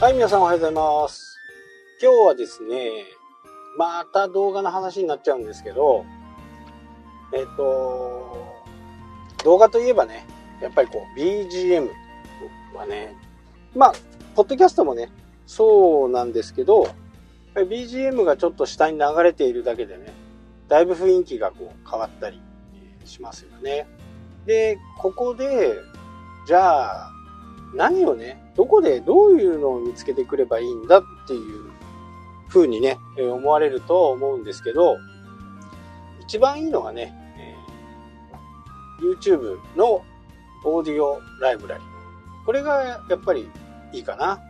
はい、皆さんおはようございます。今日はですね、また動画の話になっちゃうんですけど、えっ、と、動画といえばね、やっぱりこう、BGM はね、まあ、ポッドキャストもね、そうなんですけど、BGM がちょっと下に流れているだけでね、だいぶ雰囲気がこう変わったりしますよね。で、ここで、じゃあ、何をね、どこでどういうのを見つけてくればいいんだっていう風にね、思われると思うんですけど、一番いいのはね、えー YouTube のオーディオライブラリ。これがやっぱりいいかな。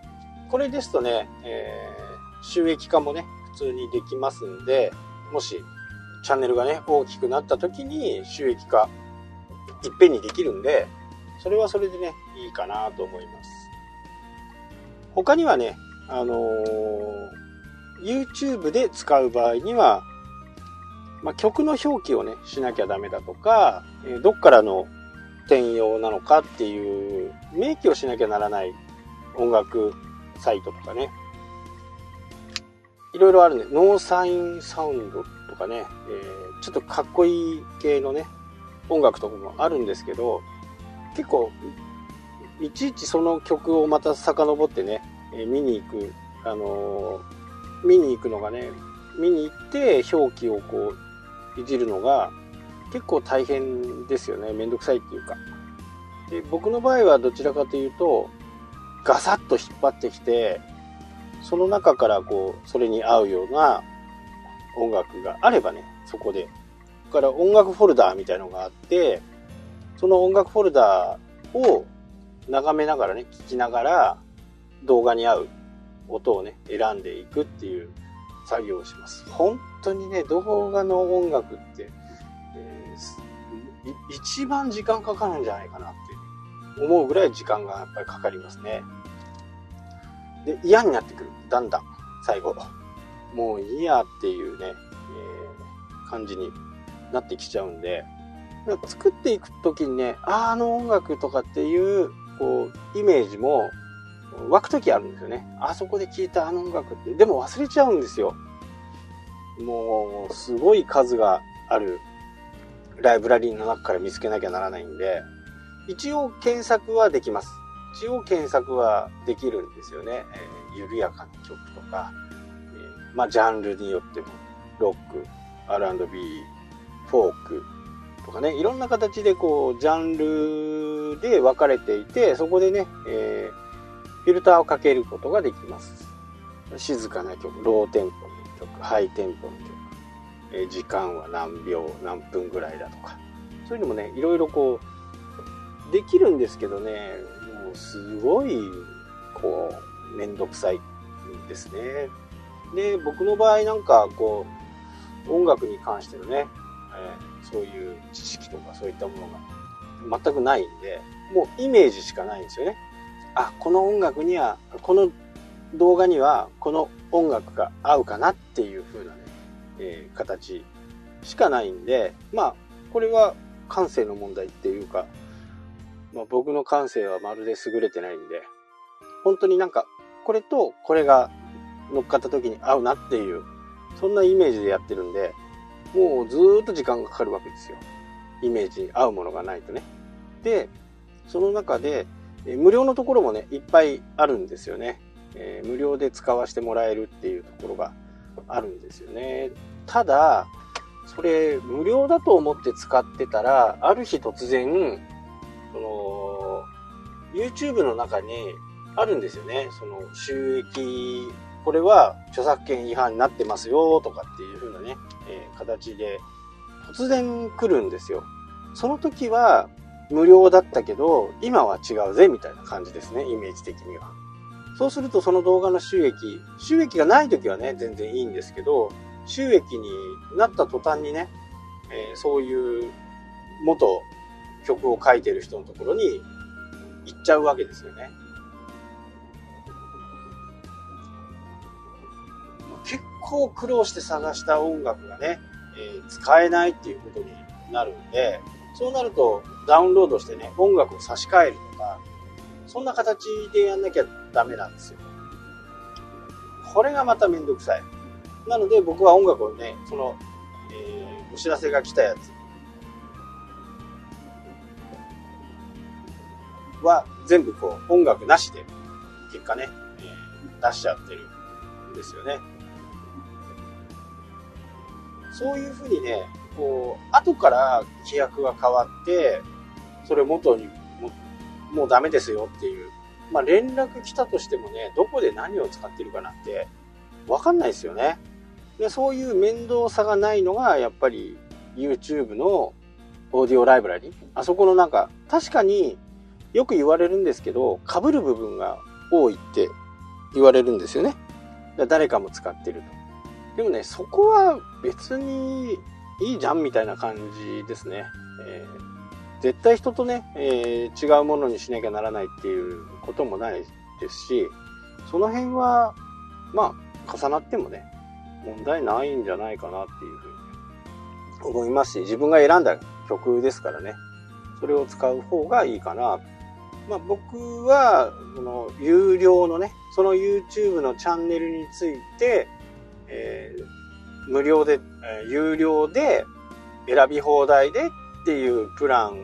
これですとね、えー収益化もね、普通にできますんで、もしチャンネルがね、大きくなった時に収益化いっぺんにできるんで、それはそれでね、いいかなと思います。他にはね、あのー YouTube で使う場合には、まあ、曲の表記をね、しなきゃダメだとか、えどっからの転用なのかっていう明記をしなきゃならない音楽サイトとかね、いろいろあるんで、ノーサインサウンドとかね、えーちょっとかっこいい系のね、音楽とかもあるんですけど、結構、いちいちその曲をまた遡ってね、え見に行く、あのー見に行くのがね、見に行って表記をこう、いじるのが結構大変ですよね。めんどくさいっていうか。で、僕の場合はどちらかというと、ガサッと引っ張ってきて、その中からこう、それに合うような音楽があればね、そこで。から音楽フォルダーみたいのがあって、その音楽フォルダを眺めながらね、聞きながら動画に合う音をね、選んでいくっていう作業をします。本当にね、動画の音楽って、えー一番時間かかるんじゃないかなって思うぐらい時間がやっぱりかかりますね。で、嫌になってくる。だんだん、最後。もういいやっていうね、えー感じになってきちゃうんで、作っていくときにね、あの音楽とかっていう、こう、イメージも湧くときあるんですよね。あそこで聴いたあの音楽って、でも忘れちゃうんですよ。もう、すごい数があるライブラリーの中から見つけなきゃならないんで、一応検索はできます。一応検索はできるんですよね。えー緩やかな曲とか、えーまあ、ジャンルによっても、ロック、R&B、フォークとかね、いろんな形でこう、ジャンルで分かれていて、そこでね、えーフィルターをかけることができます。静かな曲、ローテンポの曲、ハイテンポの曲、えー時間は何秒、何分ぐらいだとか、そういうのもね、いろいろこう、できるんですけどね、もうすごい、こう、めんどくさいんですね。で、僕の場合なんか、こう、音楽に関してのね、えーそういう知識とかそういったものが全くないんで、もうイメージしかないんですよね。あ、この音楽には、この動画にはこの音楽が合うかなっていう風なね、えー形しかないんで、まあ、これは感性の問題っていうか、まあ、僕の感性はまるで優れてないんで、本当になんか、これとこれが乗っかった時に合うなっていう、そんなイメージでやってるんで、もうずっと時間がかかるわけですよ。イメージに合うものがないとね。で、その中で、え無料のところもね、いっぱいあるんですよね。えー無料で使わせてもらえるっていうところがあるんですよね。ただ、それ、無料だと思って使ってたら、ある日突然、その、YouTube の中にあるんですよね。その、収益、これは著作権違反になってますよ、とかっていう風なね、えー形で、突然来るんですよ。その時は、無料だったけど、今は違うぜ、みたいな感じですね、イメージ的には。そうすると、その動画の収益、収益がない時はね、全然いいんですけど、収益になった途端にね、えーそういう元曲を書いてる人のところに行っちゃうわけですよね。構苦労して探した音楽がね、えー使えないっていうことになるんで、そうなるとダウンロードしてね、音楽を差し替えるとか、そんな形でやんなきゃダメなんですよ。これがまためんどくさい。なので僕は音楽をね、その、えー、お知らせが来たやつは全部こう音楽なしで結果ね、えー、出しちゃってるんですよね。そういうふうにね、こう、後から規約が変わって、それ元にも、もうダメですよっていう。まあ連絡来たとしてもね、どこで何を使ってるかなんて、わかんないですよね。で、そういう面倒さがないのが、やっぱり YouTube のオーディオライブラリあそこのなんか、確かによく言われるんですけど、被る部分が多いって言われるんですよね。誰かも使ってると。でもね、そこは別にいいじゃんみたいな感じですね。えー、絶対人とね、えー、違うものにしなきゃならないっていうこともないですし、その辺は、まあ、重なってもね、問題ないんじゃないかなっていうふうに思いますし、自分が選んだ曲ですからね、それを使う方がいいかな。まあ僕は、その、有料のね、その YouTube のチャンネルについて、えー、無料で、えー、有料で選び放題でっていうプラン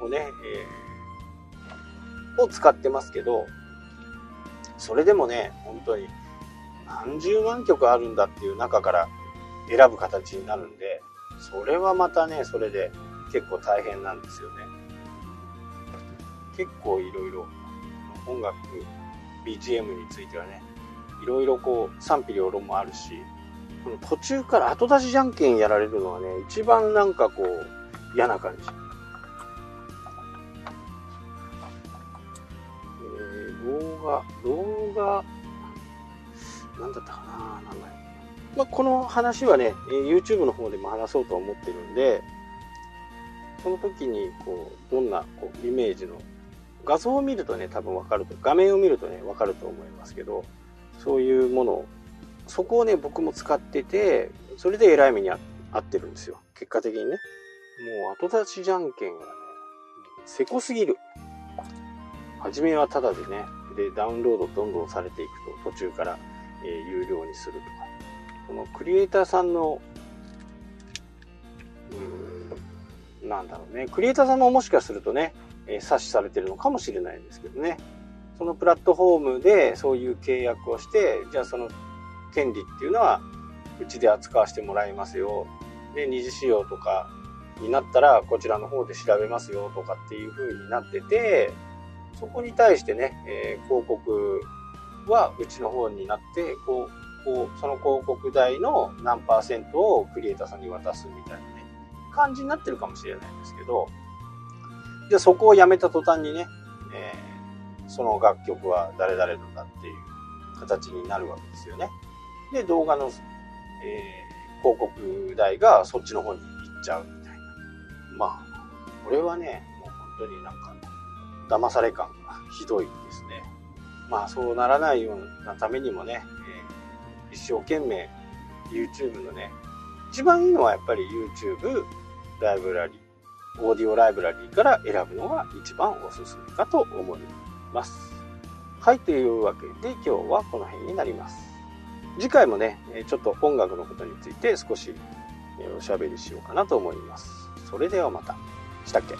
をね、えー、を使ってますけど、それでもね、本当に何十万曲あるんだっていう中から選ぶ形になるんで、それはまたね、それで結構大変なんですよね。結構いろいろ音楽、BGM についてはね、いろいろこう賛否両論もあるし、この途中から後出しじゃんけんやられるのはね、一番なんかこう嫌な感じ。えー、動画、動画、なんだったかな名前。まあ、この話はね、YouTube の方でも話そうと思ってるんで、その時に、こう、どんなこうイメージの、画像を見るとね、多分わかると、画面を見るとね、わかると思いますけど、そういうもの、そこをね、僕も使ってて、それで偉い目にあってるんですよ。結果的にね。もう後出しじゃんけんがね、せこすぎる。初めはタダでね、で、ダウンロードどんどんされていくと、途中から、えー、有料にするとか。このクリエイターさんの、うん、なんだろうね。クリエイターさんももしかするとね、えー、察しされてるのかもしれないんですけどね。そのプラットフォームでそういう契約をして、じゃあその権利っていうのは、うちで扱わせてもらいますよ。で、二次使用とかになったら、こちらの方で調べますよとかっていう風になってて、そこに対してね、えー、広告はうちの方になって、こう、こう、その広告代の何パーセントをクリエイターさんに渡すみたいなね、感じになってるかもしれないんですけど、じゃあそこをやめた途端にね、えー、その楽曲は誰々のだっていう形になるわけですよね。で、動画の、えー、広告代がそっちの方に行っちゃうみたいな。まあ、これはね、もう本当になんか、騙され感がひどいですね。まあ、そうならないようなためにもね、えー、一生懸命 YouTube のね、一番いいのはやっぱり YouTube ライブラリー、オーディオライブラリーから選ぶのが一番おすすめかと思いますます。はい、というわけで今日はこの辺になります。次回もね、ちょっと音楽のことについて少しおしゃべりしようかなと思います。それではまた。したっけ？